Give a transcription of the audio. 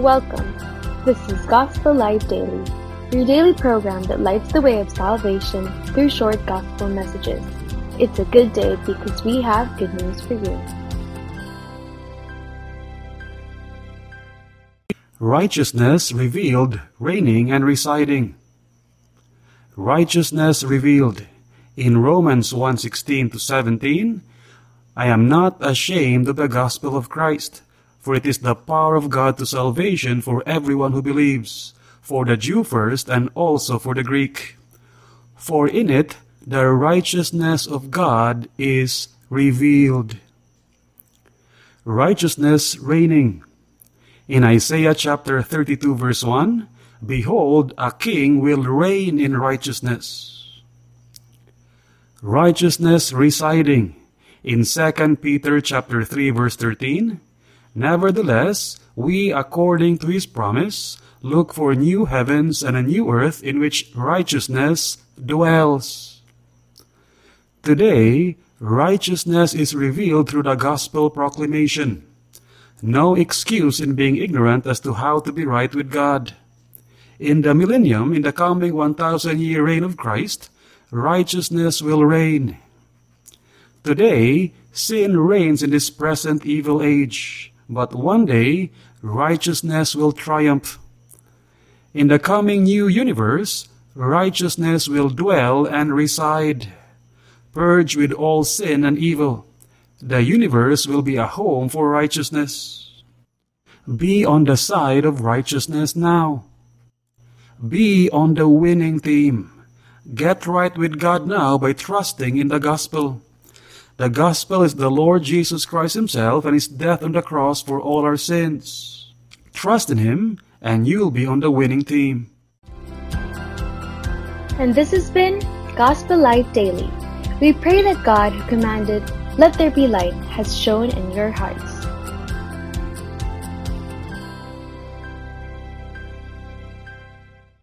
Welcome. This is Gospel Light Daily, your daily program that lights the way of salvation through short gospel messages. It's a good day because we have good news for you. Righteousness revealed, reigning and residing. Righteousness revealed. In Romans 1:16 to 17, I am not ashamed of the gospel of Christ, for it is the power of God to salvation for everyone who believes, for the Jew first and also for the Greek. For in it the righteousness of God is revealed. Righteousness reigning. In Isaiah chapter 32 verse 1, Behold, a king will reign in righteousness. Righteousness residing. In 2 Peter chapter 3 verse 13, Nevertheless, we according to his promise look for new heavens and a new earth in which righteousness dwells. Today, righteousness is revealed through the gospel proclamation. No excuse in being ignorant as to how to be right with God. In the millennium, in the coming 1,000 year reign of Christ, righteousness will reign. Today, sin reigns in this present evil age, but one day, righteousness will triumph. In the coming new universe, righteousness will dwell and reside. Purged with all sin and evil, the universe will be a home for righteousness. Be on the side of righteousness now. Be on the winning team. Get right with God now by trusting in the gospel. The gospel is the Lord Jesus Christ Himself and His death on the cross for all our sins. Trust in Him, and you'll be on the winning team. And this has been Gospel Light Daily. We pray that God, who commanded, Let there be light, has shone in your hearts.